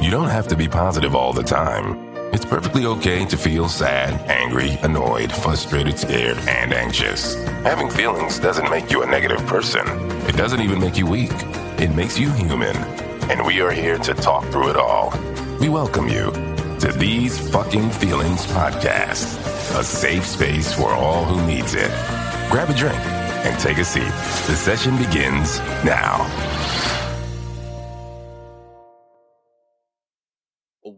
You don't have to be positive all the time. It's perfectly okay to feel sad, angry, annoyed, frustrated, scared, and anxious. Having feelings doesn't make you a negative person. It doesn't even make you weak. It makes you human. And we are here to talk through it all. We welcome you to These Fucking Feelings Podcast, a safe space for all who needs it. Grab a drink and take a seat. The session begins now.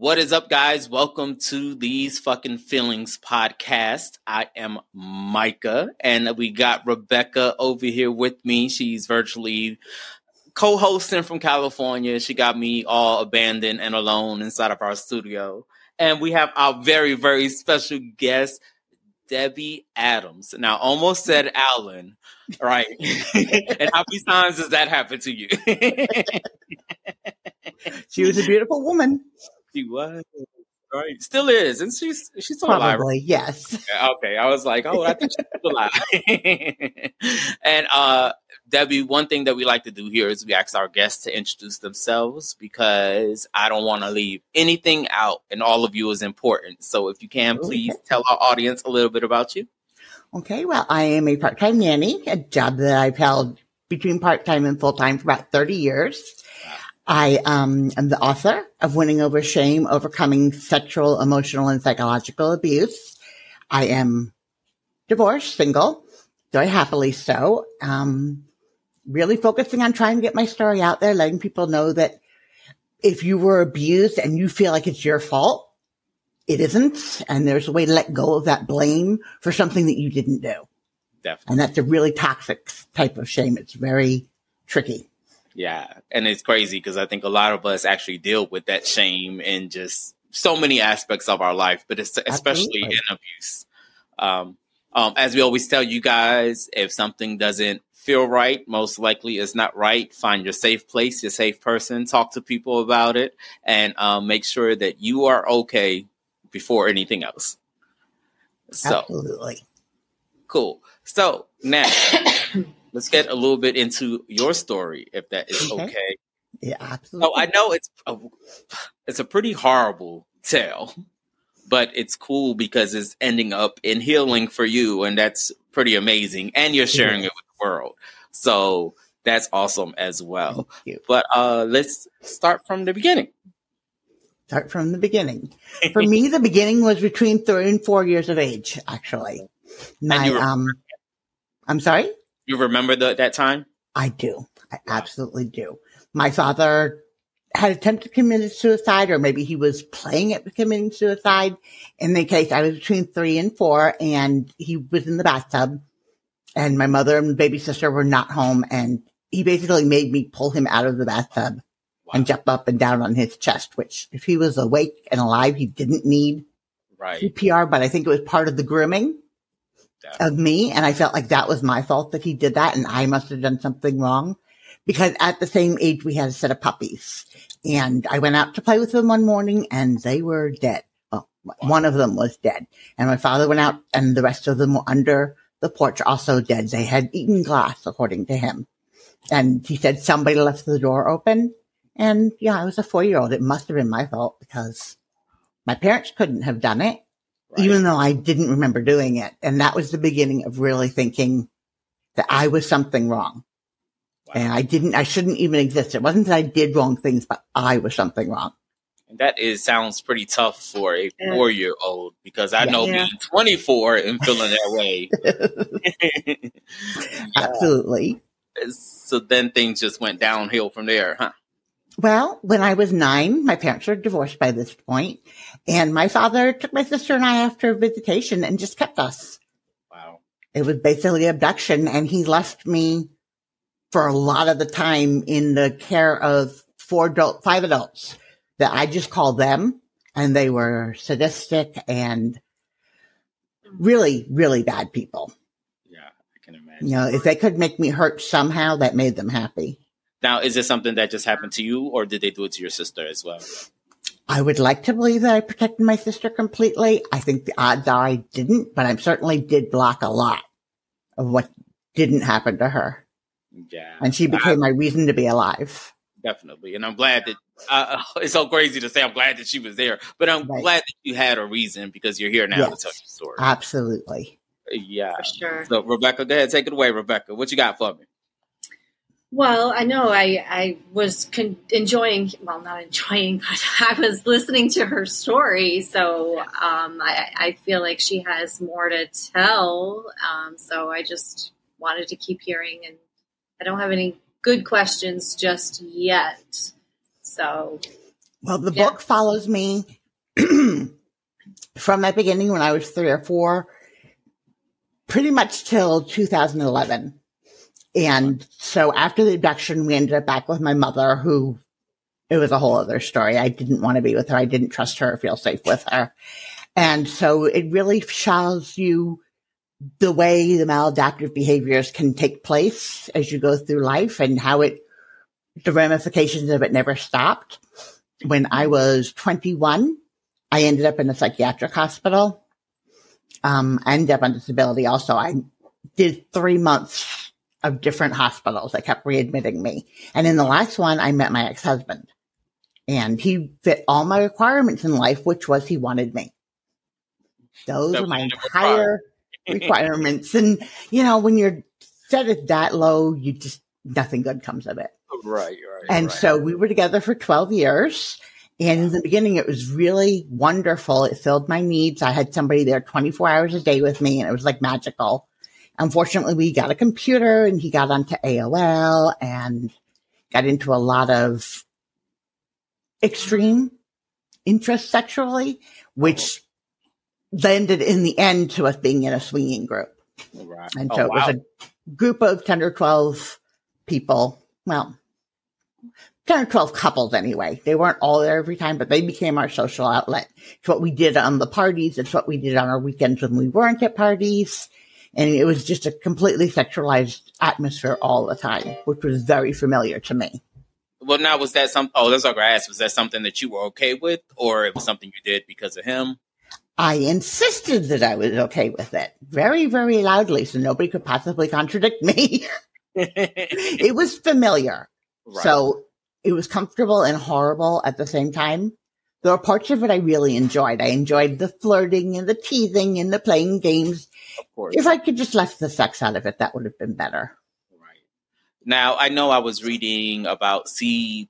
What is up, guys? Welcome to these fucking feelings podcast. I am Micah, and we got Rebecca over here with me. She's virtually co-hosting from California. She got me all abandoned and alone inside of our studio. And we have our very, very special guest, Debi Adams. Now, almost said Allen, right? and how many times does that happen to you? she was a beautiful woman. She was. Right. Still is. And she's she's still Probably, alive. right? yes. Okay. I was like, oh, I think she's still alive. and uh Debi, one thing that we like to do here is we ask our guests to introduce themselves because I don't want to leave anything out and all of you is important. So if you can, please Okay. tell our audience a little bit about you. Okay, well, I am a part-time nanny, a job that I've held between part-time and full-time for about 30 years. I um, am the author of Winning Over Shame, Overcoming Sexual, Emotional, and Psychological Abuse. I am divorced, single, very happily so. Um, really focusing on trying to get my story out there, letting people know that if you were abused and you feel like it's your fault, it isn't. And there's a way to let go of that blame for something that you didn't do. Definitely. And that's a really toxic type of shame. It's very tricky. Yeah. And it's crazy because I think a lot of us actually deal with that shame in just so many aspects of our life, but it's especially Absolutely. in abuse. Um, um, as we always tell you guys, if something doesn't feel right, most likely it's not right. Find your safe place, your safe person, talk to people about it, and um, make sure that you are okay before anything else. So, Absolutely. cool. So, now let's get a little bit into your story, if that is Okay. okay. Yeah, absolutely. So I know it's a, it's a pretty horrible tale, but it's cool because it's ending up in healing for you, and that's pretty amazing. And you're sharing it with the world, so that's awesome as well. But uh, let's start from the beginning. Start from the beginning. For me, the beginning was between three and four years of age, actually. My, um, I'm sorry? You remember the, that time? I do. I absolutely do. My father had attempted to commit suicide, or maybe he was playing at committing suicide. In the case, I was between three and four, and he was in the bathtub, and my mother and baby sister were not home, and he basically made me pull him out of the bathtub and jump up and down on his chest, which if he was awake and alive, he didn't need Right. CPR, but I think it was part of the grooming Yeah. of me. And I felt like that was my fault that he did that. And I must have done something wrong because at the same age, we had a set of puppies and I went out to play with them one morning and they were dead. Well, one of them was dead and my father went out and the rest of them were under the porch also dead. They had eaten glass according to him. And he said somebody left the door open. And yeah, I was a four year old. It must have been my fault because my parents couldn't have done it Right. even though I didn't remember doing it. And that was the beginning of really thinking that I was something wrong. Wow. And I didn't, I shouldn't even exist. It wasn't that I did wrong things, but I was something wrong. that is sounds pretty tough for a four year old because I Yeah. know Yeah. being 24 and feeling that way. Absolutely. Uh, so then things just went downhill from there, huh? Well, when I was nine, my parents were divorced by this point, and my father took my sister and I after visitation and just kept us. Wow. It was basically abduction, and he left me for a lot of the time in the care of four adult, five adults that I just called them, and they were sadistic and really, really bad people. Yeah, I can imagine. You know, if they could make me hurt somehow, that made them happy. Now, is this something that just happened to you, or did they do it to your sister as well? I would like to believe that I protected my sister completely. I think the odds are I didn't, but I certainly did block a lot of what didn't happen to her. Yeah, And she became my reason to be alive. definitely. And I'm glad that uh, it's so crazy to say I'm glad that she was there, but I'm right. glad that you had a reason because you're here now yes, to tell your story. Absolutely. Yeah. For sure. So, Rebecca, go ahead, take it away, Rebecca. What you got for me? Well, I know I, I was con- enjoying, well, not enjoying, but I was listening to her story. So um, I, I, feel like she has more to tell. Um, so I just wanted to keep hearing, and I don't have any good questions just yet. So. Well, the yeah. book follows me from that beginning when I was three or four, pretty much till 2011 and so after the abduction, we ended up back with my mother, who it was a whole other story. I didn't want to be with her. I didn't trust her or feel safe with her. And so it really shows you the way the maladaptive behaviors can take place as you go through life and how it, the ramifications of it never stopped. When I was 21, I ended up in a psychiatric hospital. Um, I ended up on disability also. I did three months of different hospitals that kept readmitting me. And in the last one, I met my ex-husband and he fit all my requirements in life, which was he wanted me. Those are my entire requirements. And, you know, when you're set at that low, you just, nothing good comes of it. Right, right. And right. so we were together for 12 years. And in the beginning, it was really wonderful. It filled my needs. I had somebody there 24 hours a day with me and it was like magical. Unfortunately, we got a computer and he got onto AOL and got into a lot of extreme interest sexually, which landed in the end to us being in a swinging group. Right. And oh, so oh, it was a group of 10 or 12 people. Well, 10 or 12 couples anyway. They weren't all there every time, but they became our social outlet. It's what we did on the parties. It's what we did on our weekends when we weren't at parties. And it was just a completely sexualized atmosphere all the time, which was very familiar to me. Well, now was that some? Oh, that's what I asked. Was that something that you were okay with, or it was something you did because of him? I insisted that I was okay with it very, very loudly, so nobody could possibly contradict me. it was familiar, right. so it was comfortable and horrible at the same time. There were parts of it I really enjoyed. I enjoyed the flirting and the teasing and the playing games of course. If I could just left the sex out of it, that would have been better. Right. Now, I know I was reading about CPTSD.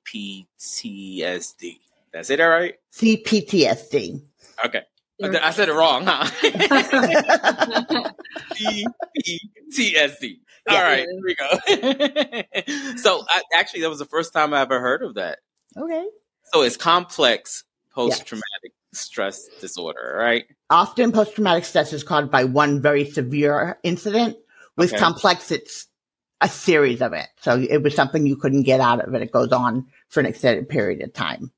That's it, all right? CPTSD. Okay. I said it wrong, huh? CPTSD. All right, here we go. so, I, actually, that was the first time I ever heard of that. Okay. So, it's complex post traumatic stress disorder, right? Often post traumatic stress is caused by one very severe incident. With okay. complex, it's a series of it. So it was something you couldn't get out of it. It goes on for an extended period of time.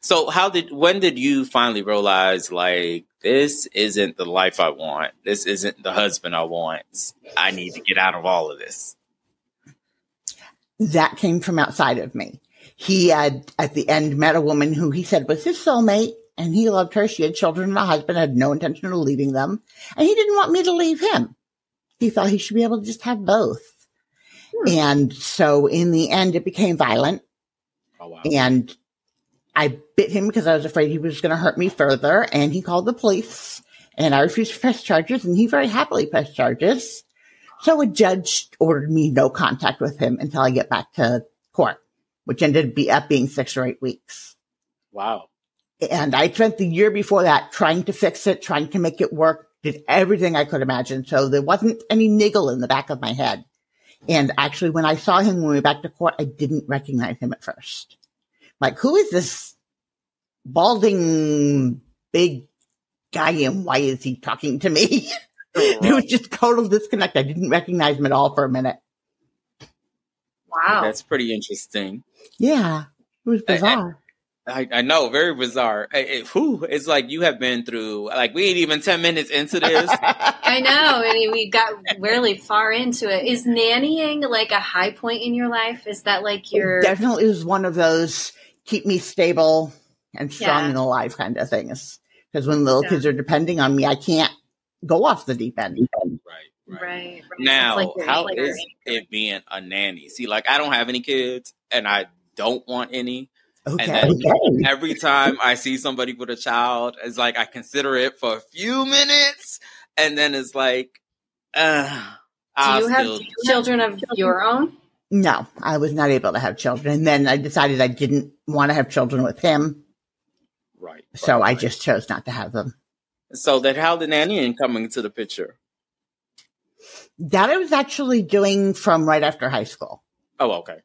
So how did when did you finally realize like this isn't the life I want? This isn't the husband I want. I need to get out of all of this. That came from outside of me he had at the end met a woman who he said was his soulmate and he loved her. She had children and a husband, had no intention of leaving them. And he didn't want me to leave him. He thought he should be able to just have both. Hmm. And so in the end, it became violent. Oh, wow. And I bit him because I was afraid he was going to hurt me further. And he called the police and I refused to press charges and he very happily pressed charges. So a judge ordered me no contact with him until I get back to court which ended up being six or eight weeks. Wow. And I spent the year before that trying to fix it, trying to make it work, did everything I could imagine. So there wasn't any niggle in the back of my head. And actually, when I saw him when we went back to court, I didn't recognize him at first. Like, who is this balding big guy and why is he talking to me? it was just total disconnect. I didn't recognize him at all for a minute. Wow. That's pretty interesting. Yeah. It was bizarre. I, I, I know, very bizarre. It, whew, it's like you have been through, like, we ain't even 10 minutes into this. I know. I mean, we got really far into it. Is nannying like a high point in your life? Is that like your. It definitely is one of those keep me stable and strong yeah. and alive kind of things. Because when little yeah. kids are depending on me, I can't go off the deep end. Right. Right. right. Now, like how like is it being a nanny? See, like I don't have any kids, and I don't want any. Okay. And then every time I see somebody with a child, it's like I consider it for a few minutes, and then it's like, uh, do you have children of your own? No, I was not able to have children. And then I decided I didn't want to have children with him. Right. So right, I right. just chose not to have them. So that how the nannying coming into the picture? That I was actually doing from right after high school. Oh, okay.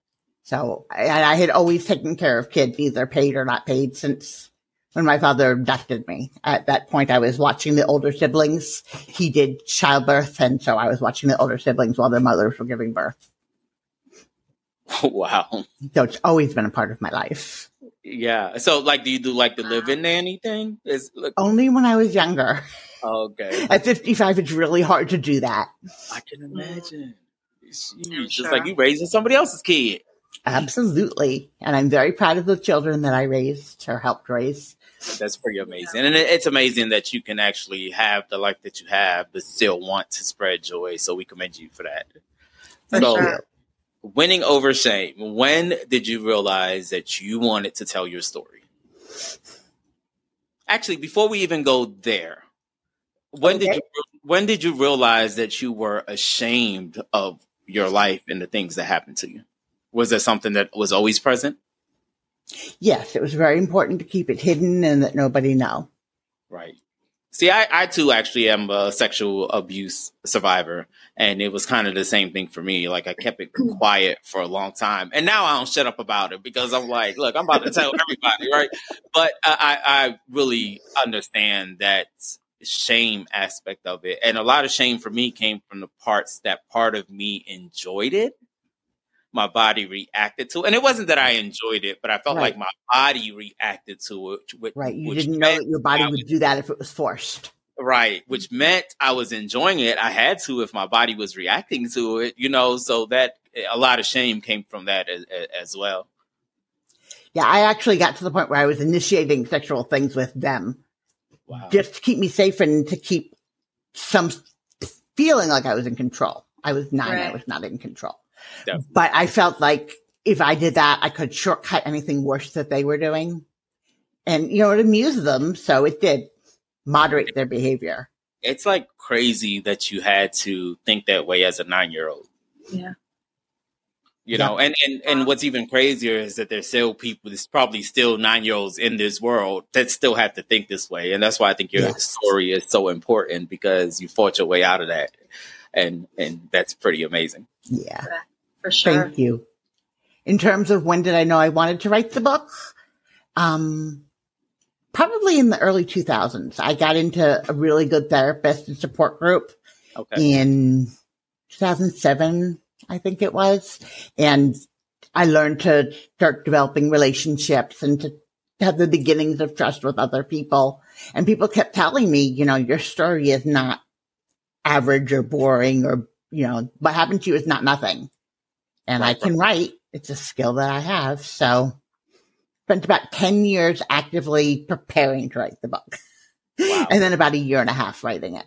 So I, I had always taken care of kids, either paid or not paid, since when my father abducted me. At that point, I was watching the older siblings. He did childbirth, and so I was watching the older siblings while their mothers were giving birth. wow. So it's always been a part of my life. Yeah. So, like, do you do like the live-in nanny thing? Is look, Only when I was younger. Oh, okay. At 55, it's really hard to do that. I can imagine. Sheesh, I'm Just sure. like you raising somebody else's kid. Absolutely. And I'm very proud of the children that I raised or helped raise. That's pretty amazing. And it's amazing that you can actually have the life that you have, but still want to spread joy. So we commend you for that. For so, sure. winning over shame. When did you realize that you wanted to tell your story? Actually, before we even go there, when did you when did you realize that you were ashamed of your life and the things that happened to you? Was that something that was always present? Yes, it was very important to keep it hidden and that nobody know. Right. See, I, I too actually am a sexual abuse survivor, and it was kind of the same thing for me. Like I kept it hmm. quiet for a long time, and now I don't shut up about it because I'm like, look, I'm about to tell everybody, right? But I, I I really understand that shame aspect of it, and a lot of shame for me came from the parts that part of me enjoyed it. My body reacted to, it. and it wasn't that I enjoyed it, but I felt Right. like my body reacted to it. Which, Right. You didn't know that your body would do that if it was forced. Right, which meant I was enjoying it. I had to if my body was reacting to it, you know. So that a lot of shame came from that as, as well. Yeah, I actually got to the point where I was initiating sexual things with them Wow. just to keep me safe and to keep some feeling like I was in control. I was nine, I was not in control. Definitely. But I felt like if I did that, I could shortcut anything worse that they were doing. And, you know, it amused them. So it did moderate their behavior. It's like crazy that you had to think that way as a nine-year-old. Yeah. You Yeah. know, and, and and what's even crazier is that there's still people, there's probably still nine year olds in this world that still have to think this way. And that's why I think your Yes. story is so important because you fought your way out of that. And and that's pretty amazing. Yeah. For sure. Thank you. In terms of when did I know I wanted to write the book? Um, probably in the early 2000s. I got into a really good therapist and support group Okay. in 2007, I think it was. And I learned to start developing relationships and to have the beginnings of trust with other people. And people kept telling me, you know, your story is not average or boring or, you know, what happened to you is not nothing. And I can write. It's a skill that I have. So spent about 10 years actively preparing to write the book. Wow. And then about a year and a half writing it.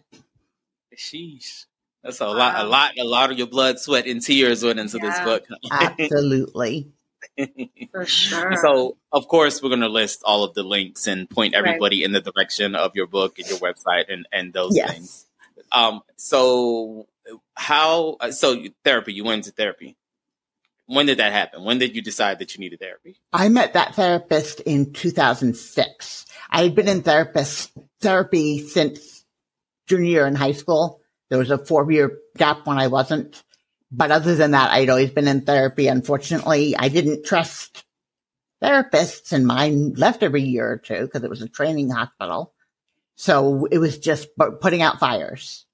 Sheesh. That's a lot, a lot, a lot of your blood, sweat, and tears went into this book. Absolutely. For sure. so, of course, we're going to list all of the links and point everybody in the direction of your book and your website and, and those things. Um, so how, so therapy, you went into therapy. When did that happen? When did you decide that you needed therapy? I met that therapist in 2006. I had been in therapist therapy since junior year in high school. There was a four year gap when I wasn't. But other than that, I'd always been in therapy. Unfortunately, I didn't trust therapists and mine left every year or two because it was a training hospital. So it was just putting out fires,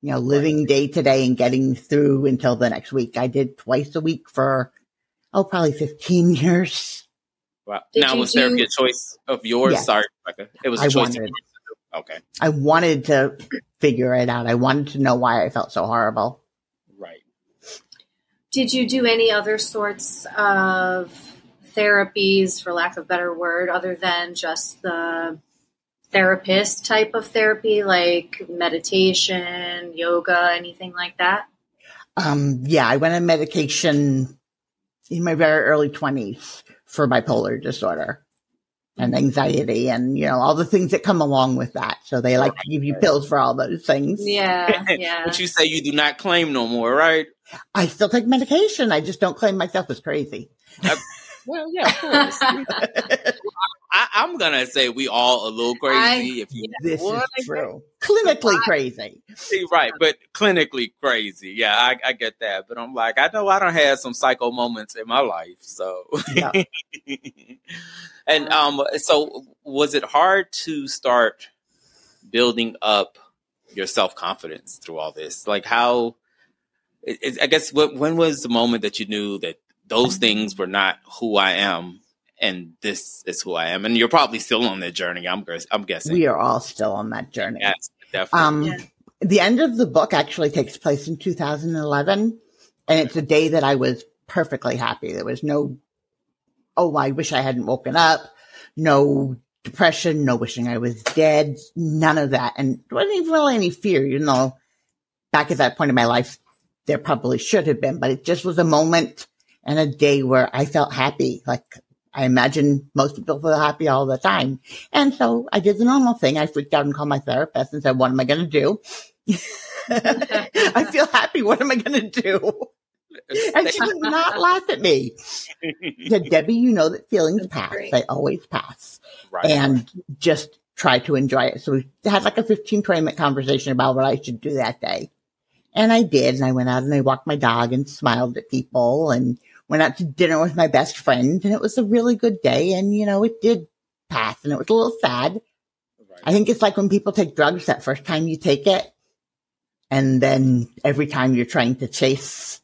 you know, living day to day and getting through until the next week. I did twice a week for, oh, probably 15 years. Wow. Did now, you was therapy do- a choice of yours? Yes. Sorry, Rebecca. It was a I choice of yours. To do. Okay. I wanted to figure it out. I wanted to know why I felt so horrible. Right. Did you do any other sorts of therapies, for lack of a better word, other than just the therapist type of therapy, like meditation, yoga, anything like that? Um, yeah, I went on medication in my very early 20s for bipolar disorder and mm-hmm. anxiety and, you know, all the things that come along with that. So they like to give you pills for all those things. Yeah, yeah. but you say you do not claim no more, right? I still take medication. I just don't claim myself as crazy. Uh, well, yeah, of course. I, I'm gonna say we all a little crazy. if you This What? is true. Clinically crazy. See, right, but clinically crazy. Yeah, I, I get that. But I'm like, I know I don't have some psycho moments in my life. So, Yeah. and um, so was it hard to start building up your self confidence through all this? Like, how? It, it- I guess what, when was the moment that you knew that those things were not who I am, and this is who I am? And you're probably still on that journey. I'm I'm guessing. We are all still on that journey. Yes, definitely. Um, Yeah. the end of the book actually takes place in 2011, and it's a day that I was perfectly happy. There was no, oh, I wish I hadn't woken up, no depression, no wishing I was dead, none of that. And there wasn't even really any fear, you know, back at that point in my life, there probably should have been, but it just was a moment and a day where I felt happy. Like I imagine most people feel happy all the time. And so I did the normal thing. I freaked out and called my therapist and said, what am I going to do? I feel happy. What am I going to do? And she would not laugh at me. Said, Debi, you know that feelings That's pass. great. They always pass. right. And just try to enjoy it. So we had like a 15, 20 minute conversation about what I should do that day. And I did. And I went out and I walked my dog and smiled at people and went out to dinner with my best friend. And it was a really good day. And, you know, it did pass and it was a little sad. Right. I think it's like when people take drugs that first time you take it. And then every time you're trying to chase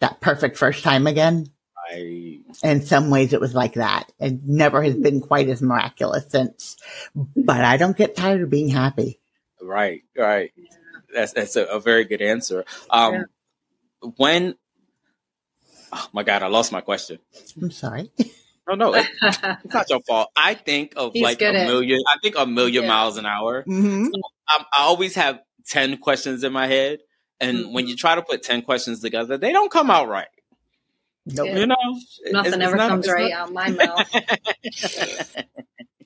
that perfect first time again. I- In some ways, it was like that. It never has been quite as miraculous since. But I don't get tired of being happy. right, right. That's that's a, a very good answer. Um, when, oh my God, I lost my question. I'm sorry. No, no, it- it's not your fault. I think of He's like a good at- million. I think a million Yeah. miles an hour. hmm I, I always have ten questions in my head, and Mhm. when you try to put ten questions together, they don't come out right. Nope. Yeah. You know, Nothing It's- ever it's not- comes it's right not- out my mouth.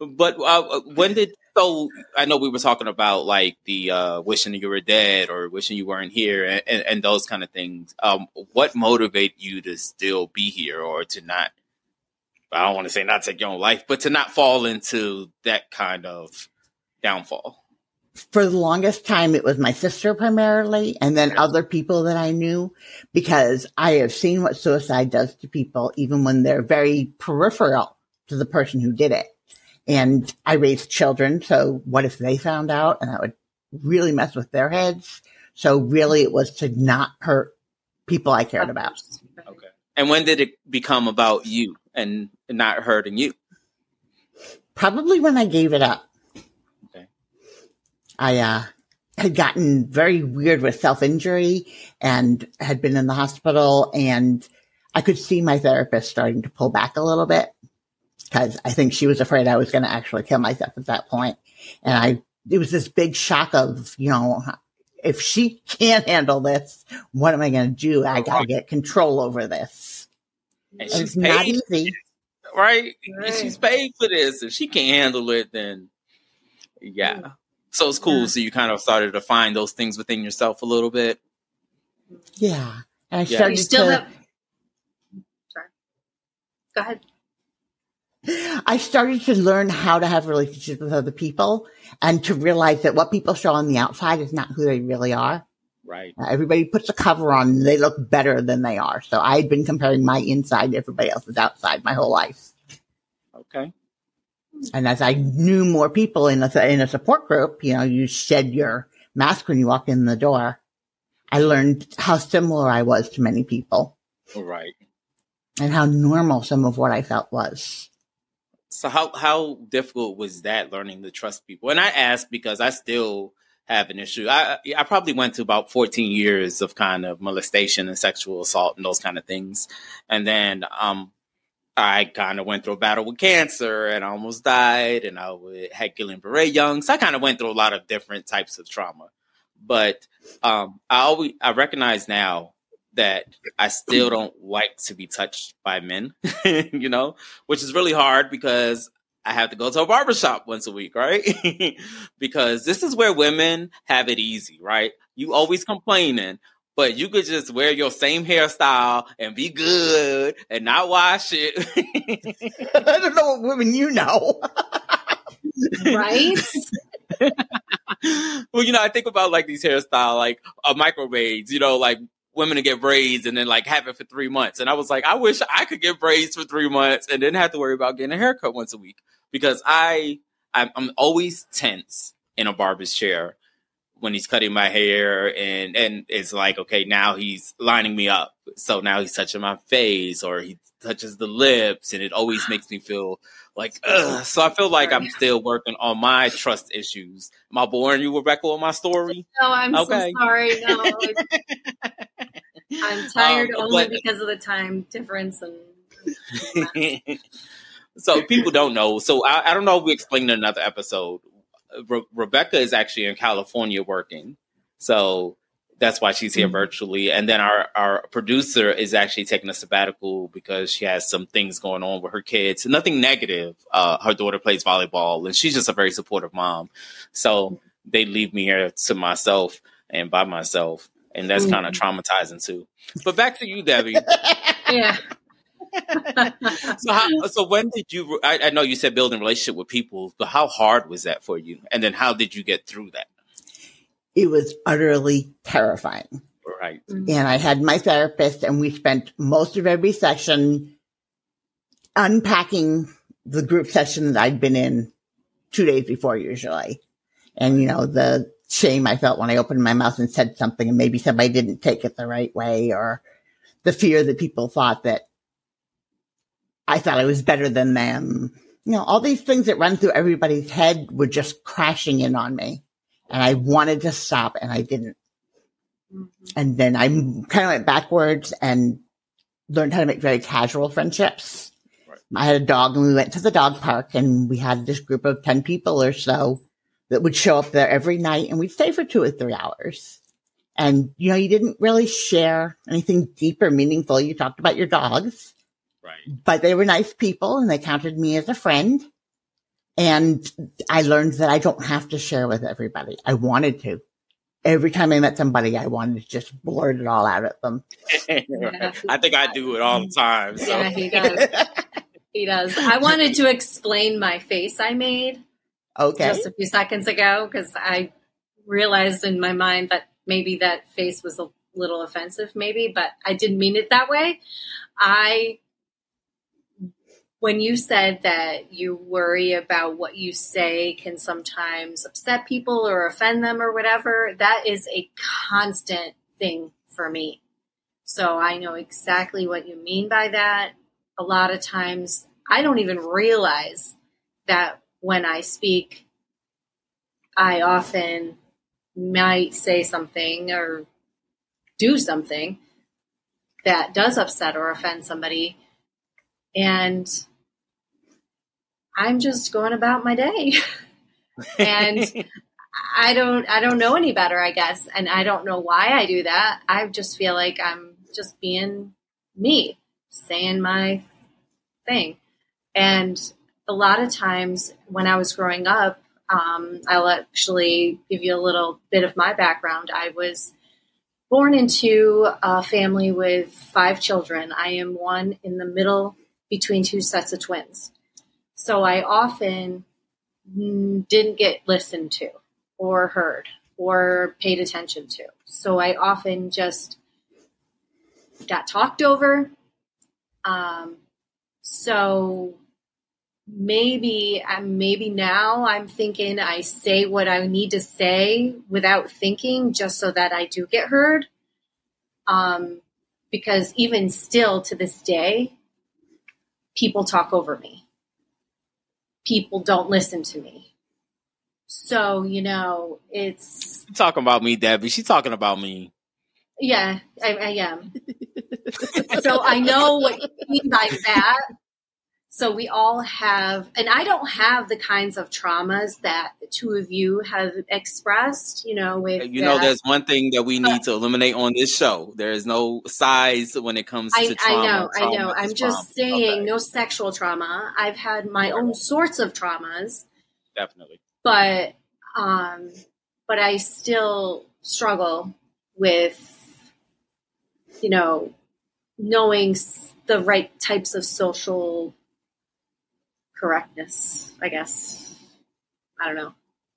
but uh, when did so I know we were talking about like the uh, wishing you were dead or wishing you weren't here and, and, and those kind of things. Um, what motivate you to still be here or to not? I don't want to say not take your own life, but to not fall into that kind of downfall. For the longest time, it was my sister primarily, and then other people that I knew, because I have seen what suicide does to people, even when they're very peripheral to the person who did it. And I raised children, so what if they found out and that would really mess with their heads? So really it was to not hurt people I cared about. Okay. And when did it become about you and not hurting you? Probably when I gave it up. Okay. I uh, had gotten very weird with self injury and had been in the hospital, and I could see my therapist starting to pull back a little bit because I think she was afraid I was going to actually kill myself at that point. And I, it was this big shock of, you know, if she can't handle this, what am I going to do? I got to get control over this. And And she's it's not paid, easy. right? Right. She's paid for this. If she can't handle it, then yeah. So it's cool. Yeah. So you kind of started to find those things within yourself a little bit. Yeah. And I Yeah. started You still to, have. Sorry. Go ahead. I started to learn how to have relationships with other people and to realize that what people show on the outside is not who they really are. Right. Uh, Everybody puts a cover on and they look better than they are. So I had been comparing my inside to everybody else's outside my whole life. Okay. And as I knew more people in a, in a support group, you know, you shed your mask when you walk in the door. I learned how similar I was to many people All right. and how normal some of what I felt was. So how how difficult was that learning to trust people? And I ask because I still have an issue. I I probably went to about 14 years of kind of molestation and sexual assault and those kind of things. And then um I kind of went through a battle with cancer and I almost died and I had Guillain-Barré young. So I kind of went through a lot of different types of trauma. But um I always I recognize now that I still don't like to be touched by men, you know, which is really hard because I have to go to a barbershop once a week, right? because this is where women have it easy, right? You always complaining, but you could just wear your same hairstyle and be good and not wash it. I don't know what women you know. right? well, you know, I think about like these hairstyle, like a uh, micro braids, you know, like women to get braids and then like have it for three months. And I was like, I wish I could get braids for three months and didn't have to worry about getting a haircut once a week because I I'm, I'm always tense in a barber's chair when he's cutting my hair and and it's like okay now he's lining me up so now he's touching my face or he touches the lips and it always makes me feel like ugh. so i feel like i'm still working on my trust issues am i boring you rebecca with my story no i'm okay. so sorry no i'm tired um, only but, because of the time difference and so people don't know. So I, I, don't know if we explained in another episode. Re- Rebecca is actually in California working, so that's why she's here mm-hmm. virtually. And then our our producer is actually taking a sabbatical because she has some things going on with her kids. Nothing negative. Uh, her daughter plays volleyball, and she's just a very supportive mom. So they leave me here to myself and by myself, and that's kind of traumatizing too. But back to you, Debi. yeah. so how, so when did you I, I, know you said building relationship with people but how hard was that for you and then how did you get through that it was utterly terrifying right mm-hmm. and i had my therapist and we spent most of every session unpacking the group session that i'd been in two days before usually and you know the shame i felt when i opened my mouth and said something and maybe somebody didn't take it the right way or the fear that people thought that I thought I was better than them. You know, all these things that run through everybody's head were just crashing in on me. And I wanted to stop and I didn't. Mm-hmm. And then I kind of went backwards and learned how to make very casual friendships. Right. I had a dog and we went to the dog park and we had this group of 10 people or so that would show up there every night and we'd stay for two or three hours. And, you know, you didn't really share anything deep or meaningful. You talked about your dogs Right. But they were nice people and they counted me as a friend. And I learned that I don't have to share with everybody. I wanted to. Every time I met somebody, I wanted to just blurt it all out at them. yeah. I think I do it all the time. So. Yeah, he does. he does. I wanted to explain my face I made. Okay. Just a few seconds ago, because I realized in my mind that maybe that face was a little offensive, maybe, but I didn't mean it that way. I when you said that you worry about what you say can sometimes upset people or offend them or whatever, that is a constant thing for me. So I know exactly what you mean by that. A lot of times I don't even realize that when I speak, I often might say something or do something that does upset or offend somebody and I'm just going about my day. and I don't I don't know any better, I guess, and I don't know why I do that. I just feel like I'm just being me, saying my thing. And a lot of times when I was growing up, um, I'll actually give you a little bit of my background. I was born into a family with five children. I am one in the middle between two sets of twins. So I often didn't get listened to or heard or paid attention to. So I often just got talked over. Um, so maybe uh, maybe now I'm thinking I say what I need to say without thinking, just so that I do get heard. Um, because even still to this day, people talk over me. People don't listen to me. So, you know, it's talking about me, Debi. She's talking about me. Yeah, I, I am. so I know what you mean by that. So we all have, and I don't have the kinds of traumas that the two of you have expressed. You know, with you know, there's one thing that we need to eliminate on this show. There is no size when it comes I, to trauma. I know, Trauma I know. I'm just trauma. saying, Okay, no sexual trauma. I've had my own sorts of traumas, definitely. but um, but I still struggle with, you know, knowing the right types of social correctness. I guess I don't know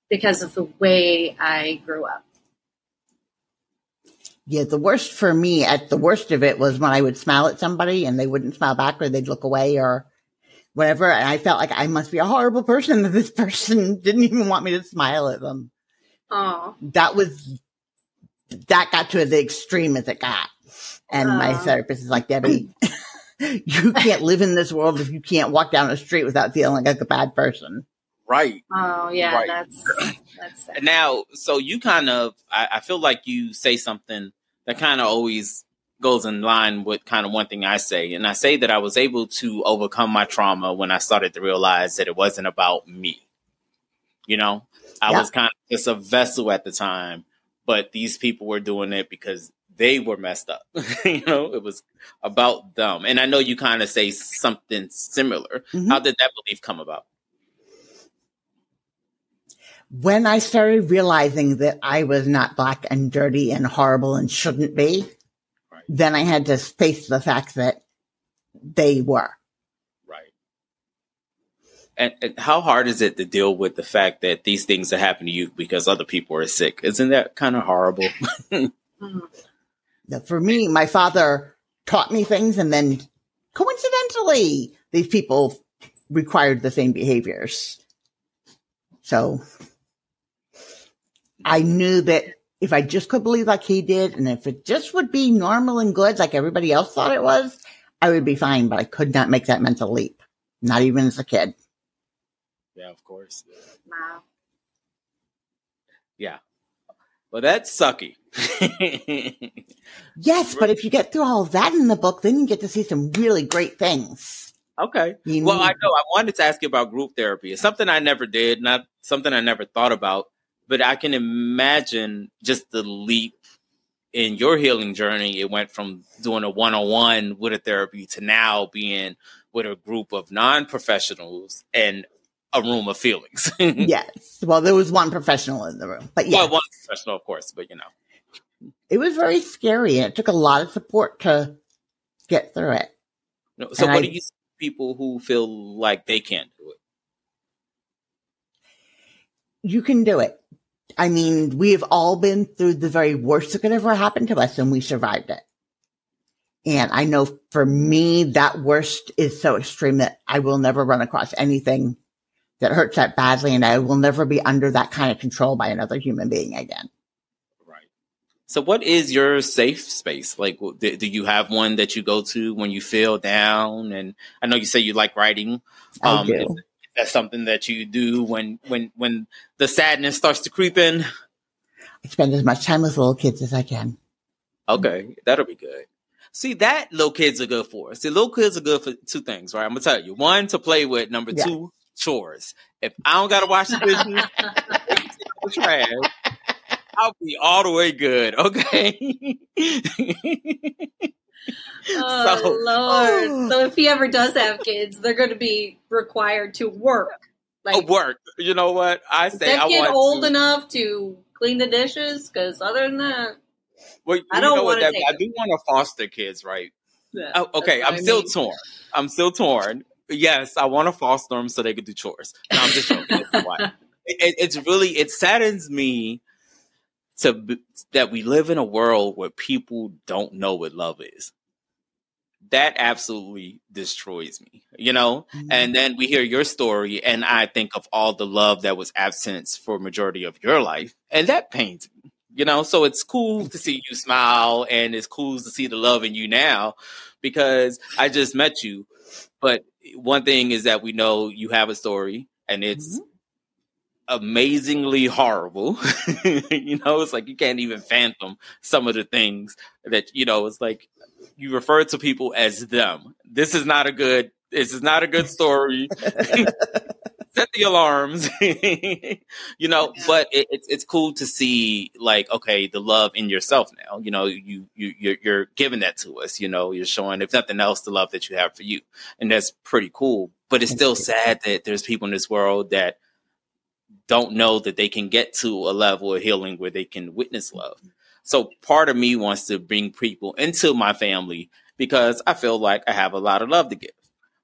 because of the way I grew up. Yeah, the worst for me at the worst of it was when I would smile at somebody and they wouldn't smile back or they'd look away or whatever. And I felt like I must be a horrible person that this person didn't even want me to smile at them. Oh, That was, that got to the extreme as it got. And my Oh. therapist is like, Debi, you can't live in this world if you can't walk down the street without feeling like a bad person. Right. oh yeah, Right. that's that's sad. Now, so you kind of, I, I feel like you say something that kind of always goes in line with kind of one thing I say. And I say that I was able to overcome my trauma when I started to realize that it wasn't about me. You know, I Yeah. was kind of just a vessel at the time, but these people were doing it because they were messed up. you know, it was about them. And I know you kind of say something similar. Mhm. How did that belief come about? when I started realizing that I was not black and dirty and horrible and shouldn't be, Right. then I had to face the fact that they were. Right. And, and how hard is it to deal with the fact that these things that happen to you because other people are sick? Isn't that kind of horrible? Mhm. Now, For me, my father taught me things and then coincidentally, these people required the same behaviors. So I knew that if I just could believe like he did and if it just would be normal and good like everybody else thought it was, I would be fine, but I could not make that mental leap. Not even as a kid. yeah, of course. Wow. Yeah. Well, that's sucky. Yes, but if you get through all of that in the book, then you get to see some really great things. okay. You Well, I know I wanted to ask you about group therapy. It's something I never did, not something I never thought about, but I can imagine just the leap in your healing journey. It went from doing a one on one with a therapy to now being with a group of non professionals and a room of feelings. yes. Well, there was one professional in the room, but yeah, Well, one professional, of course, but you know. it was very scary and it took a lot of support to get through it. No, So, And what I- do you see people who feel like they can't do it? You can do it. I mean, we have all been through the very worst that could ever happen to us and we survived it. And I know for me, that worst is so extreme that I will never run across anything that hurts that badly. And I will never be under that kind of control by another human being again. Right. So, what is your safe space? Like, do, do you have one that you go to when you feel down? And I know you say you like writing. I Um, do. is That's something that you do when when when the sadness starts to creep in. I spend as much time with little kids as I can. Okay, that'll be good. See, that little kids are good for. See, little kids are good for two things, right? I'm gonna tell you. One, to play with. Number Yeah. two, chores. If I don't gotta wash the dishes, trash, I'll be all the way good. Okay. Oh So- Lord! Oh. So if he ever does have kids, they're going to be required to work. Oh, Like, work. You know what? I is say that I kid want old to, enough to clean the dishes? Because other than that, Well, I don't know what, wanna I do want to foster kids, right? yeah, Oh, okay, I'm I still torn. I'm still torn. Yes, I want to foster them so they could do chores. No, I'm just joking. It, it- it's really it saddens me to that we live in a world where people don't know what love is. That absolutely destroys me, you know. Mm-hmm. And then we hear your story, and I think of all the love that was absent for majority of your life, and that pains me. You know, so it's cool to see you smile, and it's cool to see the love in you now, because I just met you. But one thing is that we know you have a story, and it's mm-hmm. amazingly horrible. you know, it's like you can't even fathom some of the things that you know. It's like you refer to people as them. This is not a good This is not a good story. Set the alarms, you know. Yeah. But it, it's it's cool to see, like, okay, the love in yourself now. You know, you you you're, you're giving that to us. You know, you're showing, if nothing else, the love that you have for you, and that's pretty cool. But it's still sad that there's people in this world that don't know that they can get to a level of healing where they can witness mm-hmm. love. So part of me wants to bring people into my family because I feel like I have a lot of love to give.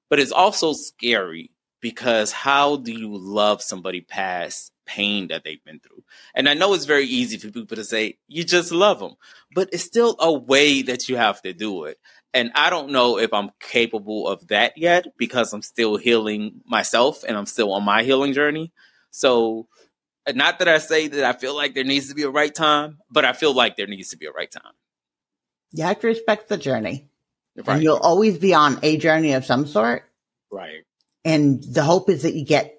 But it's also scary because how do you love somebody past pain that they've been through? And I know it's very easy for people to say, you just love them, but it's still a way that you have to do it. And I don't know if I'm capable of that yet because I'm still healing myself and I'm still on my healing journey. So, uh, not that I say that I feel like there needs to be a right time, but I feel like there needs to be a right time. You have to respect the journey. Right. And you'll always be on a journey of some sort. Right. And the hope is that you get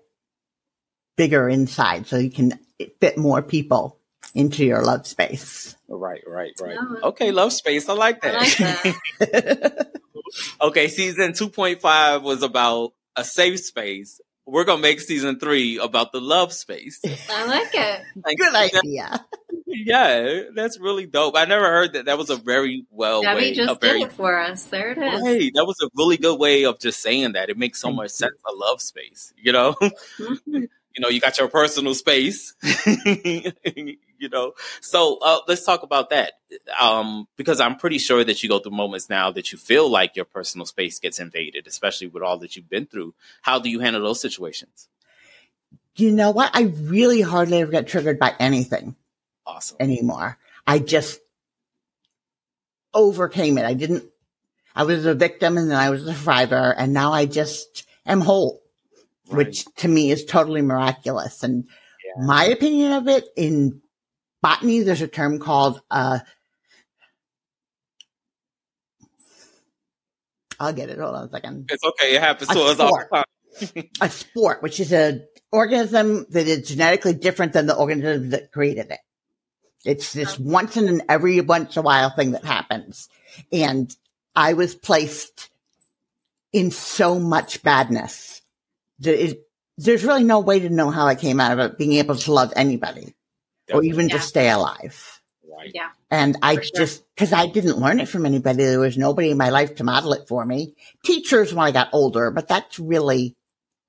bigger inside so you can fit more people into your love space. Right, right, right. Okay, love space. I like that. I like that. okay, season 2.5 was about a safe space. We're going to make season three about the love space. I like it. Like, Good idea yeah, that's really dope. I never heard that. That was a very well Debi way. just very, did it for us. There it is. Hey, that was a really good way of just saying that. It makes so much sense. A love space, you know. Mm-hmm. you know, you got your personal space. you know, so uh, let's talk about that. Um, because I'm pretty sure that you go through moments now that you feel like your personal space gets invaded, especially with all that you've been through. How do you handle those situations? You know what? I really hardly ever get triggered by anything awesome anymore. I just overcame it. I didn't, I was a victim and then I was a survivor and now I just am whole, right. which to me is totally miraculous. And yeah. my opinion of it in botany, there's a term called, uh, I'll get it. Hold on a second. It's okay. It happens to us all the time. a sport, which is an organism that is genetically different than the organism that created it. It's this once in an every once in a while thing that happens. And I was placed in so much badness. there's really no way to know how I came out of it, being able to love anybody Definitely. or even yeah. to stay alive. Right. Yeah. And I sure. just, cause I didn't learn it from anybody. There was nobody in my life to model it for me. Teachers when I got older, but that's really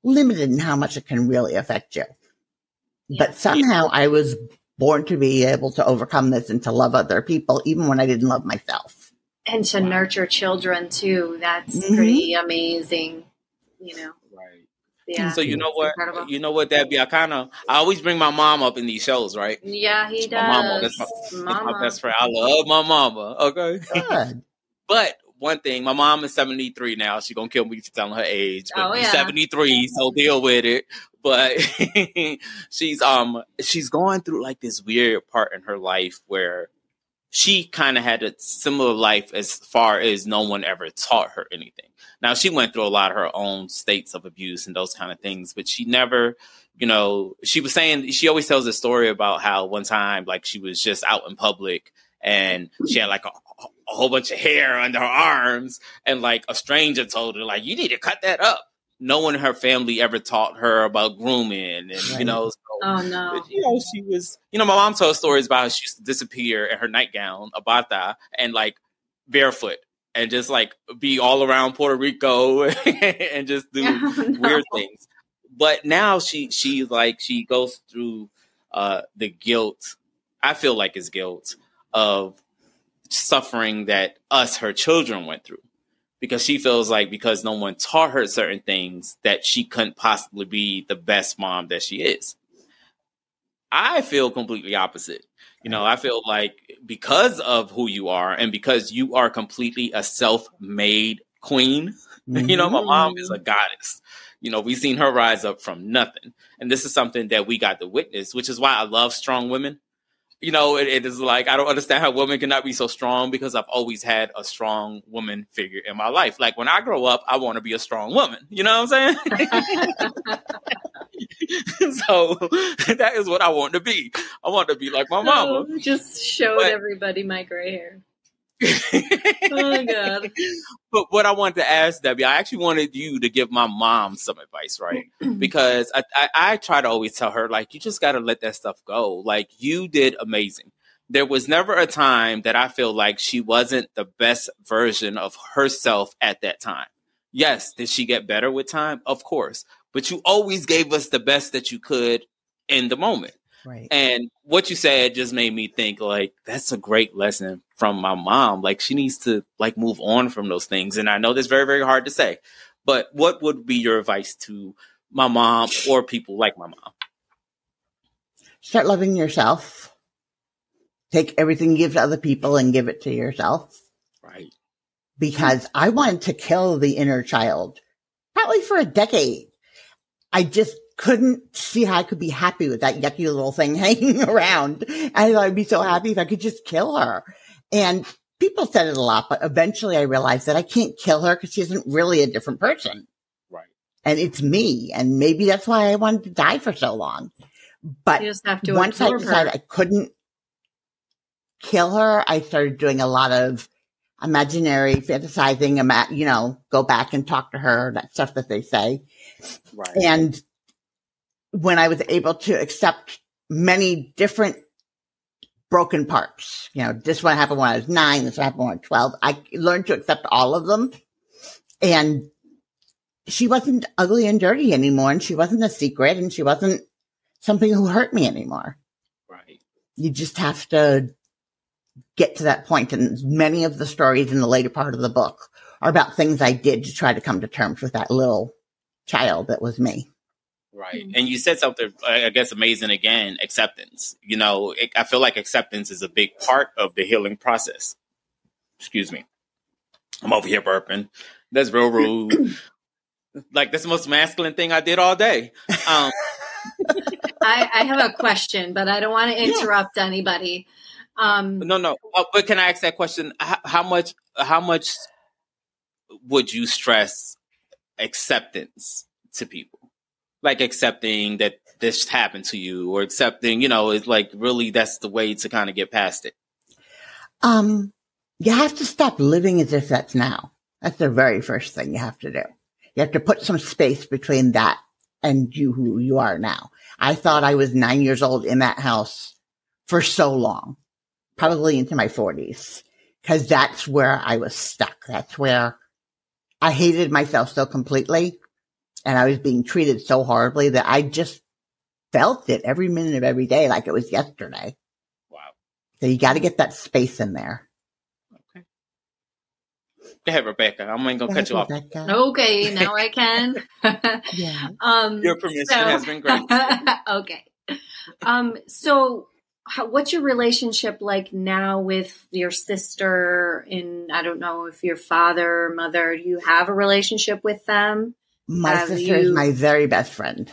limited in how much it can really affect you. Yeah. But somehow I was born to be able to overcome this and to love other people, even when I didn't love myself. And to wow. nurture children too. That's mm-hmm. pretty amazing, you know. Right. Yeah. So you know what? Incredible. You know what, Debi? I kind of I always bring my mom up in these shows, right? Yeah, he does. My mama, that's my, mama. my best friend. I love my mama. Okay. Good. but one thing, my mom is 73 now. She's gonna kill me for telling her age. But oh, yeah. 73, so deal with it but she's um she's going through like this weird part in her life where she kind of had a similar life as far as no one ever taught her anything. Now she went through a lot of her own states of abuse and those kind of things, but she never, you know, she was saying she always tells a story about how one time like she was just out in public and she had like a, a whole bunch of hair under her arms and like a stranger told her like you need to cut that up no one in her family ever taught her about grooming and right. you know so, oh no you know she was you know my mom told stories about how she used to disappear in her nightgown a bata and like barefoot and just like be all around Puerto Rico and just do oh, no. weird things but now she she like she goes through uh the guilt I feel like it's guilt of suffering that us her children went through because she feels like because no one taught her certain things that she couldn't possibly be the best mom that she is. I feel completely opposite. You know, I feel like because of who you are and because you are completely a self-made queen, mm-hmm. you know, my mom is a mm-hmm. goddess. You know, we've seen her rise up from nothing. And this is something that we got to witness, which is why I love strong women you know, it, it is like I don't understand how women cannot be so strong because I've always had a strong woman figure in my life. Like when I grow up, I want to be a strong woman. You know what I'm saying? so that is what I want to be. I want to be like my mama. Oh, just showed but, everybody my gray hair. Oh god. But what I wanted to ask Debi, I actually wanted you to give my mom some advice, right? because I, I, I try to always tell her, like, you just got to let that stuff go. Like, you did amazing. There was never a time that I feel like she wasn't the best version of herself at that time. Yes, did she get better with time? Of course. But you always gave us the best that you could in the moment. Right. And what you said just made me think like that's a great lesson from my mom. Like she needs to like move on from those things. And I know that's very, very hard to say. But what would be your advice to my mom or people like my mom? Start loving yourself. Take everything you give to other people and give it to yourself. Right. Because I wanted to kill the inner child probably for a decade. I just couldn't see how I could be happy with that yucky little thing hanging around. I thought I'd be so happy if I could just kill her. And people said it a lot, but eventually I realized that I can't kill her because she isn't really a different person. Right. And it's me. And maybe that's why I wanted to die for so long. But You just have to once I decided her. I couldn't kill her, I started doing a lot of imaginary fantasizing, ima- you know, go back and talk to her, that stuff that they say. Right. And when I was able to accept many different broken parts, you know, this one happened when I was nine, this one happened when I was 12, I learned to accept all of them. And she wasn't ugly and dirty anymore, and she wasn't a secret, and she wasn't something who hurt me anymore. right. You just have to get to that point. And many of the stories in the later part of the book are about things I did to try to come to terms with that little child that was me. Right. Mhm. And you said something, I guess, amazing again acceptance. You know, it, I feel like acceptance is a big part of the healing process. Excuse me. I'm over here burping. That's real rude. like, that's the most masculine thing I did all day. Um, I, I have a question, but I don't want to interrupt anybody. Um, no, no. Uh, but can I ask that question? How, how much, how much would you stress acceptance to people? Like accepting that this happened to you or accepting, you know, it's like really that's the way to kind of get past it. Um, you have to stop living as if that's now. That's the very first thing you have to do. You have to put some space between that and you who you are now. I thought I was nine years old in that house for so long, probably into my forties, because that's where I was stuck. That's where I hated myself so completely and I was being treated so horribly that I just felt it every minute of every day like it was yesterday. Wow. So you got to get that space in there. Okay. Go ahead, Rebecca. I'm gonna cut you off. Okay, now I can. Yeah. um, Your permission has been granted. okay. Um, so, how, what's your relationship like now with your sister? And I don't know if your father or mother, do you have a relationship with them? My Have sister is my very best friend.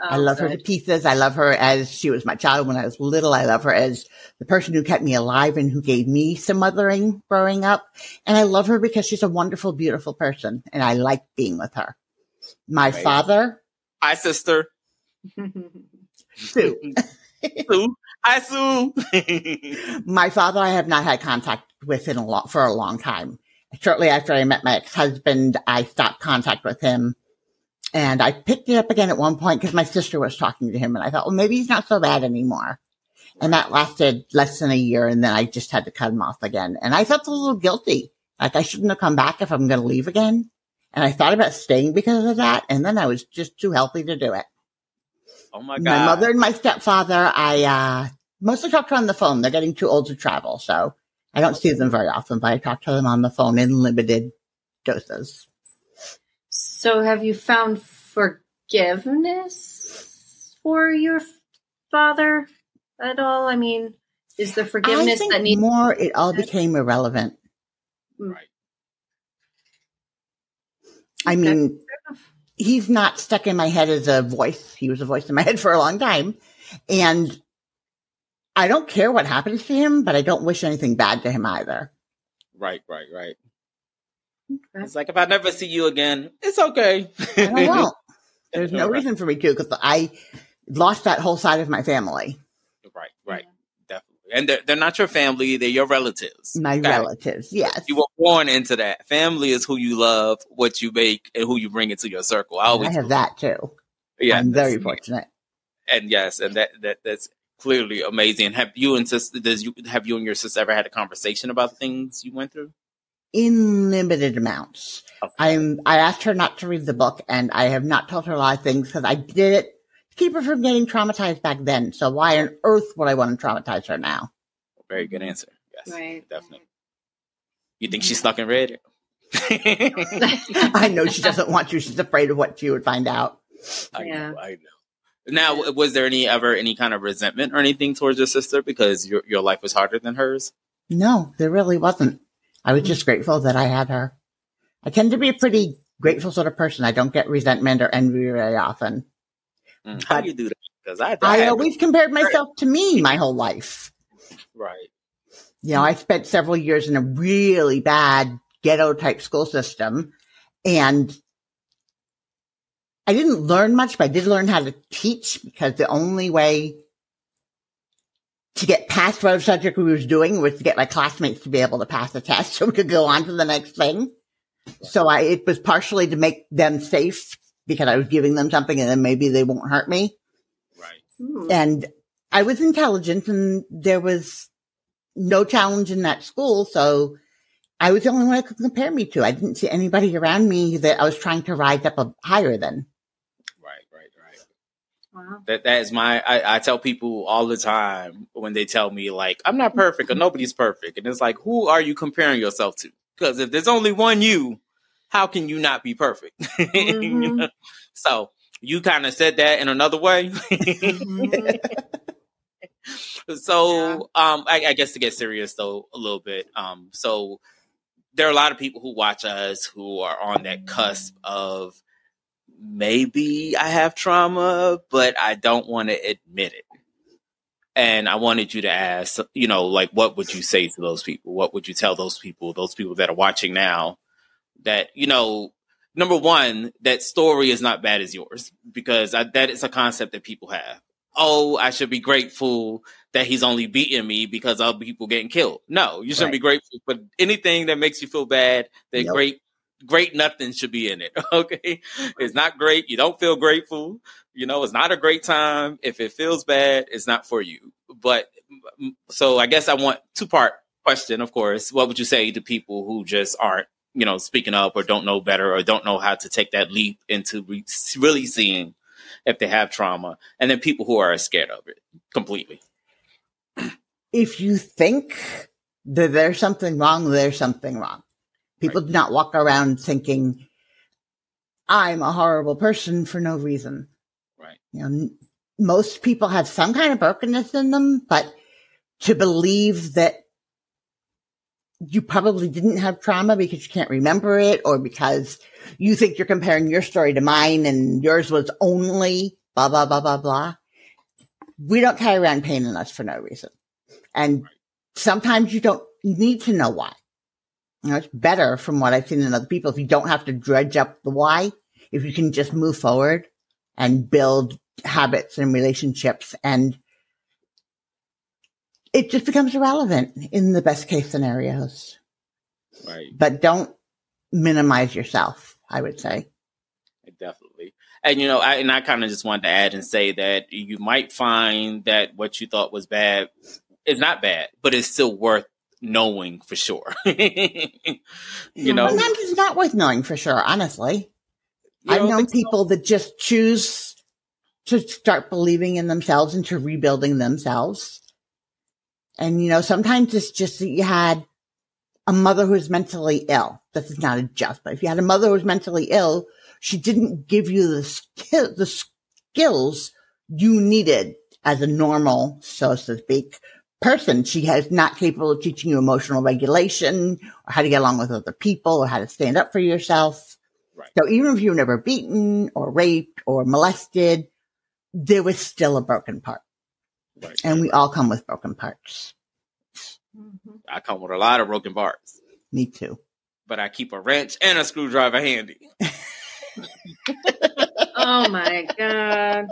I Oh, love her to pieces. I love her as she was my child when I was little. I love her as the person who kept me alive and who gave me some mothering growing up. And I love her because she's a wonderful, beautiful person and I like being with her. My Right. father, Hi, sister. Sue. Sue. Hi, Sue. My father, I have not had contact with in a long, for a long time. Shortly after I met my ex-husband, I stopped contact with him and I picked it up again at one point because my sister was talking to him and I thought, well, maybe he's not so bad anymore. And that lasted less than a year and then I just had to cut him off again. And I felt a little guilty. Like I shouldn't have come back if I'm going to leave again. And I thought about staying because of that. And then I was just too healthy to do it. oh my God. My mother and my stepfather, I uh, mostly talk to on the phone. They're getting too old to travel, so I don't see them very often, but I talk to them on the phone in limited doses. So, have you found forgiveness for your father at all? I mean, is the I forgiveness think that needs more it all became irrelevant. Hmm. Right. I Okay. mean, he's not stuck in my head as a voice. He was a voice in my head for a long time. And I don't care what happens to him, but I don't wish anything bad to him either. Right, right, right. Okay. It's like if I never see you again, it's okay. I won't. There's no Right. reason for me to because I lost that whole side of my family. Right, right. Definitely. And they're, they're not your family, they're your relatives. My Okay? relatives, yes. You were born into that. Family is who you love, what you make, and who you bring into your circle. I I always have that too. Yeah, I'm very that's- fortunate. and yes, and that, that that's clearly amazing. Have you and sister does you have you and your sister ever had a conversation about the things you went through? In limited amounts. Okay. I'm, I asked her not to read the book and I have not told her a lot of things because I did it to keep her from getting traumatized back then. So why on earth would I want to traumatize her now? Very good answer. Yes, Right. definitely. You think she's stuck in red? I know she doesn't want to. She's afraid of what she would find out. I Yeah. know, I know. Now, was there any ever any kind of resentment or anything towards your sister because your your life was harder than hers? No, there really wasn't. I was just grateful that I had her. I tend to be a pretty grateful sort of person. I don't get resentment or envy very often. Mm, How do you do that? Because I, I have- always compared myself to me my whole life. right. You know, I spent several years in a really bad ghetto type school system and I didn't learn much, but I did learn how to teach because the only way to get past whatever subject we was doing was to get my classmates to be able to pass the test so we could go on to the next thing. So I, it was partially to make them safe because I was giving them something and then maybe they won't hurt me Right. Hmm. and I was intelligent and there was no challenge in that school. So I was the only one I could compare me to. I didn't see anybody around me that I was trying to rise up higher than. Wow. That that is my. I, I tell people all the time when they tell me like I'm not perfect or nobody's perfect, and it's like who are you comparing yourself to? Because if there's only one you, how can you not be perfect? You Mhm. know? So you kind of said that in another way. Mhm. so um I, I guess to get serious though a little bit um so there are a lot of people who watch us who are on that cusp of maybe i have trauma but i don't want to admit it and i wanted you to ask you know like what would you say to those people what would you tell those people those people that are watching now that you know number one that story is not bad as yours because I, that is a concept that people have oh, I should be grateful that he's only beating me because other people getting killed. No, you shouldn't be grateful for anything that makes you feel bad. That Yep. great, great nothing should be in it. Okay, it's not great. You don't feel grateful. You know, it's not a great time. If it feels bad, it's not for you. But mm, so I guess I want two part question. Of course, what would you say to people who just aren't, you know, speaking up or don't know better or don't know how to take that leap into re- really seeing if they have trauma, and then people who are scared of it completely. If you think that there's something wrong, there's something wrong. People do not walk around thinking, I'm a horrible person for no reason. Right. You know, n- most people have some kind of brokenness in them, but to believe that you probably didn't have trauma because you can't remember it or because you think you're comparing your story to mine and yours was only blah, blah, blah, blah, blah. We don't carry around pain in us for no reason. And sometimes you don't need to know why. You know, it's better from what I've seen in other people if you don't have to dredge up the why, if you can just move forward and build habits and relationships and it just becomes irrelevant in the best case scenarios. Right. But don't minimize yourself, I would say. Definitely. And you know, I and I kind of just wanted to add and say that you might find that what you thought was bad is not bad, but it's still worth knowing for sure. you know, Sometimes it's not worth knowing for sure, honestly. You I've known think so? people that just choose to start believing in themselves and to rebuilding themselves. And, you know, sometimes it's just that you had a mother who was mentally ill. This is not a just, but if you had a mother who was mentally ill, she didn't give you the skill, the skills you needed as a normal, so to speak, person. She has not capable of teaching you emotional regulation or how to get along with other people or how to stand up for yourself. Right. So even if you were never beaten or raped or molested, there was still a broken part. Right. And we all come with broken parts. Mhm. I come with a lot of broken parts, Me too. but I keep a wrench and a screwdriver handy. Oh my god.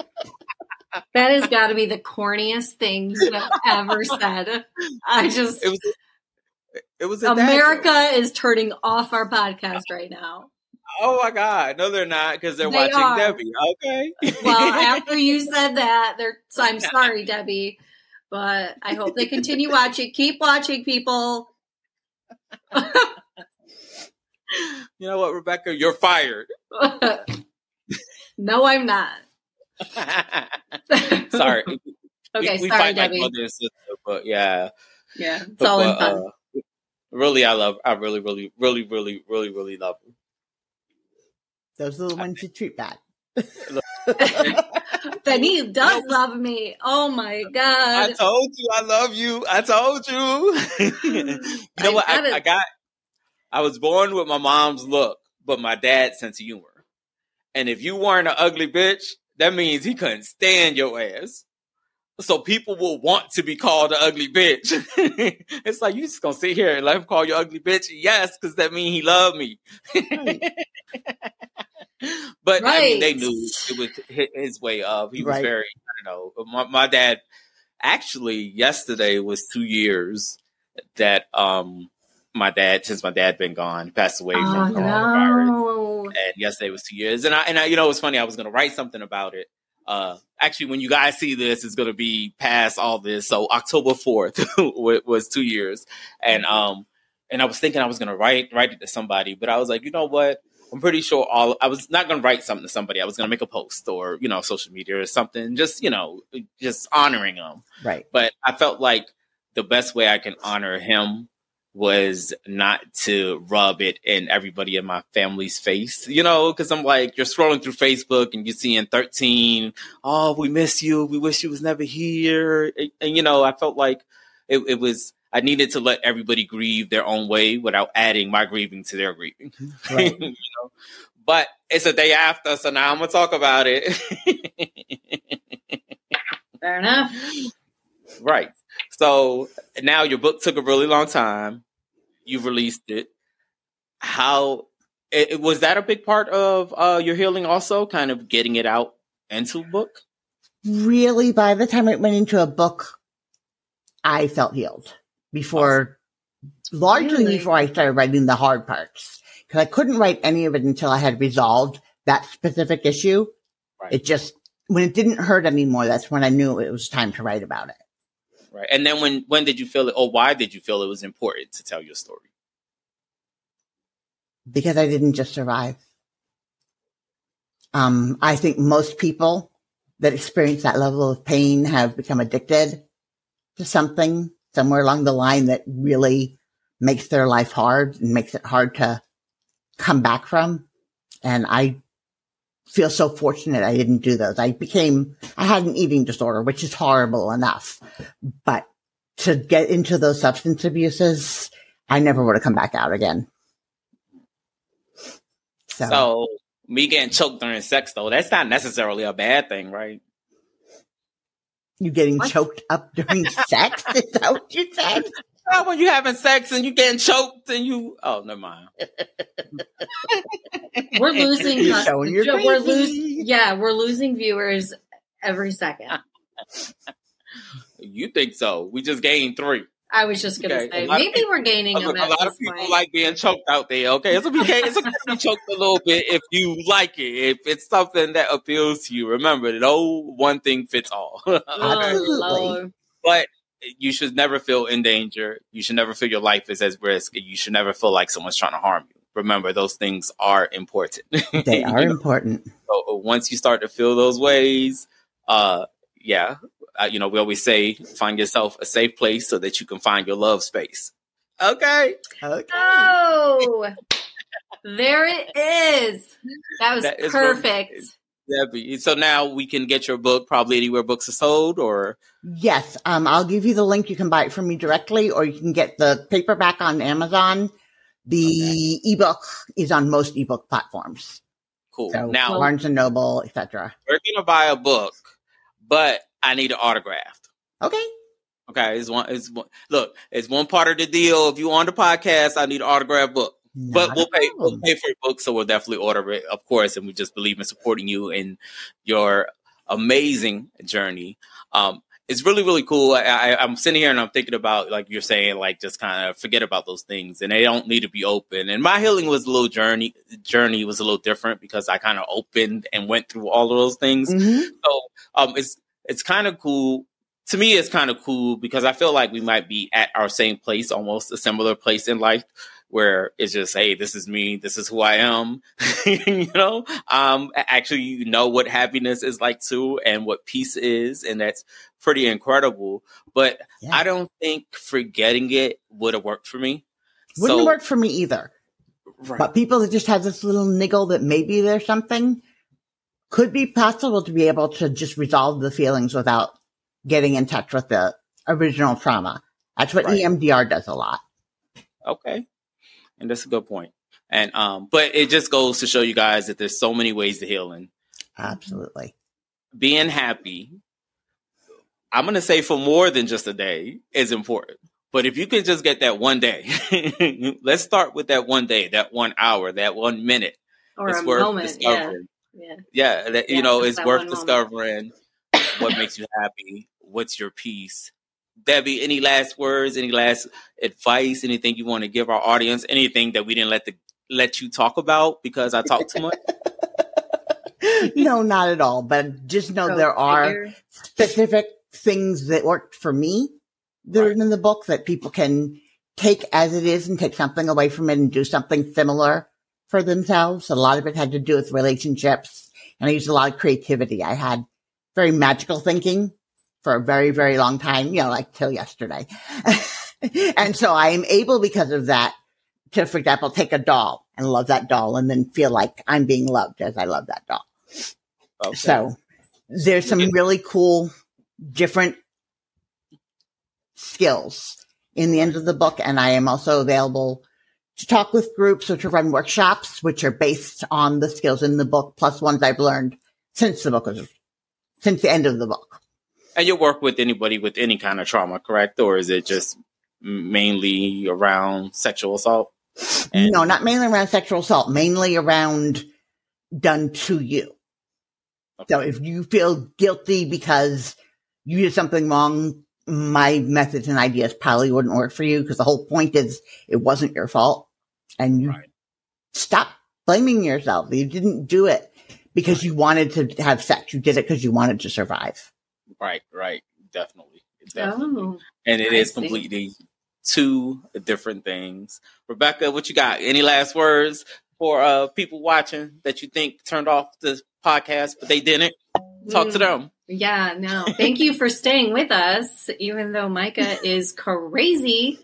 That has got to be the corniest thing you have ever said. I just It was. It was America is turning off our podcast right now. Oh my god! No, they're not because they're They watching are. Debi. Okay. Well, after you said that, they're, so I'm sorry, Debi, but I hope they continue watching. Keep watching, people. you know what, Rebecca? You're fired. no, I'm not. Sorry. Okay, we, we sorry, fight Debi. like mother and sister, but yeah. yeah, it's all in fun. uh, really, I love. I really, really, really, really, really, really love her. Those are the ones you treat bad. then he does love me. Oh my god! I told you I love you. I told you. you know I what? I, I got. I was born with my mom's look, but my dad's sense of humor. And if you weren't an ugly bitch, that means he couldn't stand your ass. So people will want to be called an ugly bitch. it's like you just gonna sit here and let him call you ugly bitch? Yes, because that means he loved me. but I mean, they knew it was his way of. He was Right. very, I don't know. My, my dad, actually, yesterday was two years that um my dad, since my dad been gone, passed away Oh from coronavirus no! and yesterday was two years. And I and I, you know, it's funny. I was going to write something about it. Uh, actually, when you guys see this, it's going to be past all this. So October fourth was two years, and um, and I was thinking I was going to write write it to somebody, but I was like, you know what? I'm pretty sure all I was not going to write something to somebody. I was going to make a post or you know social media or something, just you know, just honoring him Right. but I felt like the best way I can honor him was not to rub it in everybody in my family's face, you know, because I'm like, you're scrolling through Facebook and you're seeing 13, oh, we miss you, we wish you was never here. And, and, you know, I felt like it, it was, I needed to let everybody grieve their own way without adding my grieving to their grieving. Mm-hmm. Right. you know? But it's a day after, so now I'm gonna talk about it. Fair enough. Right. So now your book took a really long time. You've released it. How it, was that a big part of uh, your healing? Also, kind of getting it out into a book. really, by the time it went into a book, I felt healed before, largely Really? before I started writing the hard parts. Cause I couldn't write any of it until I had resolved that specific issue. Right. It just, when it didn't hurt anymore, that's when I knew it was time to write about it. Right. And then when when did you feel it, or why did you feel it was important to tell your story? because I didn't just survive. Um, I think most people that experience that level of pain have become addicted to something somewhere along the line that really makes their life hard and makes it hard to come back from. And I feel so fortunate I didn't do those. I became, I had an eating disorder, which is horrible enough, but to get into those substance abuses, I never would have come back out again. So, So me getting choked during sex, though, that's not necessarily a bad thing, right? you getting What? choked up during sex? Is that what you said? Well, when you having sex and you getting choked and you, oh, never mind. We're losing. You're showing your we're crazy. losing. Yeah, we're losing viewers every second. You think so? We just gained three. I was just gonna Okay, say lot of maybe we're gaining A, a lot of people point. like being choked out there. Okay, it's okay. It's okay to be choked a little bit if you like it. If it's something that appeals to you, remember, no one thing fits all. Oh, Absolutely. Lord. but you should never feel in danger. You should never feel your life is at risk. You should never feel like someone's trying to harm you. Remember, those things are important. They are You know, important. so uh, once you start to feel those ways, uh, yeah, uh, you know, we always say find yourself a safe place so that you can find your love space. Okay. Okay. Oh, there it is. That was That is perfect. Debi. So now we can get your book probably anywhere books are sold or Yes. Um, I'll give you the link. You can buy it from me directly or you can get the paperback on Amazon. The ebook is on most ebook platforms. cool. So now Barnes and Noble, etc. we're gonna buy a book, but I need an autographed. Okay. Okay, it's one. It's one. Look, it's one part of the deal. If you on the podcast, I need an autographed book. But we'll pay. We'll pay for your book, so we'll definitely order it, of course. And we just believe in supporting you in your amazing journey. Um, it's really really cool. I, am sitting here and I'm thinking about like you're saying, like just kind of forget about those things, and they don't need to be open. And my healing was a little journey. Journey was a little different because I kind of opened and went through all of those things. Mm-hmm. So um, it's it's kind of cool. To me, it's kind of cool because I feel like we might be at our same place, almost a similar place in life where it's just, hey, this is me, this is who I am. you know, um, actually, you know what happiness is like too, and what peace is, and that's pretty incredible. But yeah. I don't think forgetting it would have worked for me. Wouldn't so, work for me either. Right. But people that just have this little niggle that maybe there's something could be possible to be able to just resolve the feelings without getting in touch with the original trauma. That's what right. EMDR does a lot. Okay and that's a good point. And um, but it just goes to show you guys that there's so many ways to healing. Absolutely. Being happy, I'm gonna say for more than just a day is important. But if you can just get that one day, let's start with that one day, that one hour, that one minute. Or it's a worth moment, discovering. yeah. Yeah, yeah, that, yeah, you know, it's worth discovering what makes you happy, what's your peace, Debi, any last words, any last advice, anything you want to give our audience, anything that we didn't let the let you talk about because I talked too much? no, not at all. But just know Go there figure. are specific things that worked for me that right. are in the book that people can take as it is and take something away from it and do something similar for themselves. A lot of it had to do with relationships and I used a lot of creativity. I had very magical thinking for a very, very long time, you know, like till yesterday. and so I am able because of that to, for example, take a doll and love that doll and then feel like I'm being loved as I love that doll. Okay. So there's some really cool different skills in the end of the book. And I am also available to talk with groups or to run workshops, which are based on the skills in the book, plus ones I've learned since the book was, since the end of the book. And you work with anybody with any kind of trauma, correct? Or is it just mainly around sexual assault? And- no, not mainly around sexual assault, mainly around done to you. Okay. So if you feel guilty because you did something wrong, my methods and ideas probably wouldn't work for you because the whole point is it wasn't your fault and you right. stop blaming yourself. You didn't do it because you wanted to have sex. You did it because you wanted to survive. Right, right. Definitely. Definitely. Oh, and it I is completely two different things. Rebecca, what you got? Any last words for uh, people watching that you think turned off the podcast, but they didn't? Talk mm, to them. Yeah, no. Thank you for staying with us, even though Micah is crazy.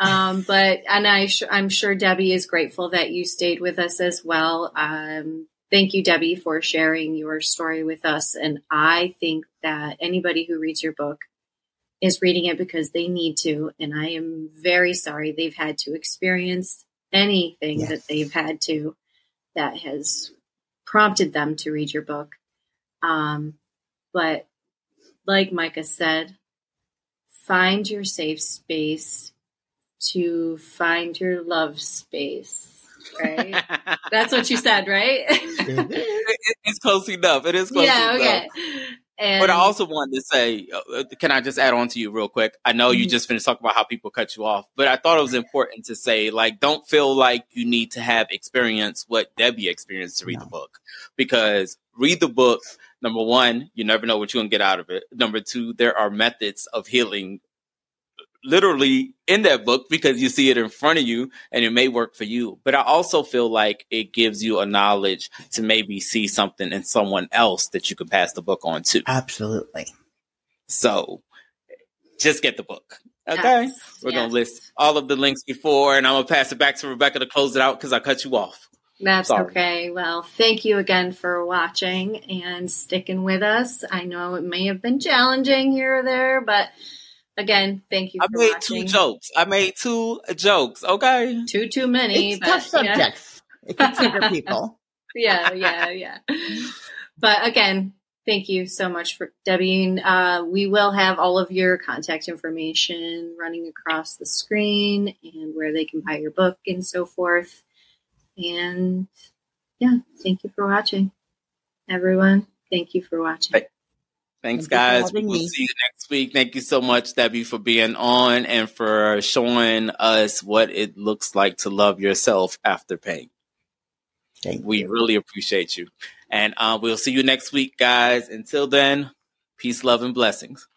Um, but and I sh- I'm sure Debi is grateful that you stayed with us as well. Um, Thank you, Debbie, for sharing your story with us. And I think that anybody who reads your book is reading it because they need to. And I am very sorry they've had to experience anything yes. that they've had to that has prompted them to read your book. Um, but like Micah said, find your safe space to find your love space right? That's what you said, right? it's close enough. It is close yeah, enough. Okay. And, but I also wanted to say, uh, can I just add on to you real quick? I know you mm-hmm. just finished talking about how people cut you off, but I thought it was important to say, like, don't feel like you need to have experience what Debi experienced to read no. the book, because read the book. Number one, you never know what you're gonna get out of it. Number two, there are methods of healing literally in that book because you see it in front of you and it may work for you. But I also feel like it gives you a knowledge to maybe see something in someone else that you could pass the book on to. Absolutely. So just get the book. Okay. Yes, We're yes. going to list all of the links before and I'm going to pass it back to Rebecca to close it out because I cut you off. That's Sorry. okay. Well, thank you again for watching and sticking with us. I know it may have been challenging here or there, but Again, thank you. I made watching. two jokes. I made two jokes. Okay, too too many. It's but, tough subjects. Yeah. It can trigger people. yeah, yeah, yeah. But again, thank you so much for Debi. Uh, we will have all of your contact information running across the screen and where they can buy your book and so forth. And yeah, thank you for watching, everyone. Thank you for watching. Thanks, guys. We'll me. see you next week. Thank you so much, Debi, for being on and for showing us what it looks like to love yourself after pain. Thank we you. really appreciate you. And uh, we'll see you next week, guys. Until then, peace, love, and blessings.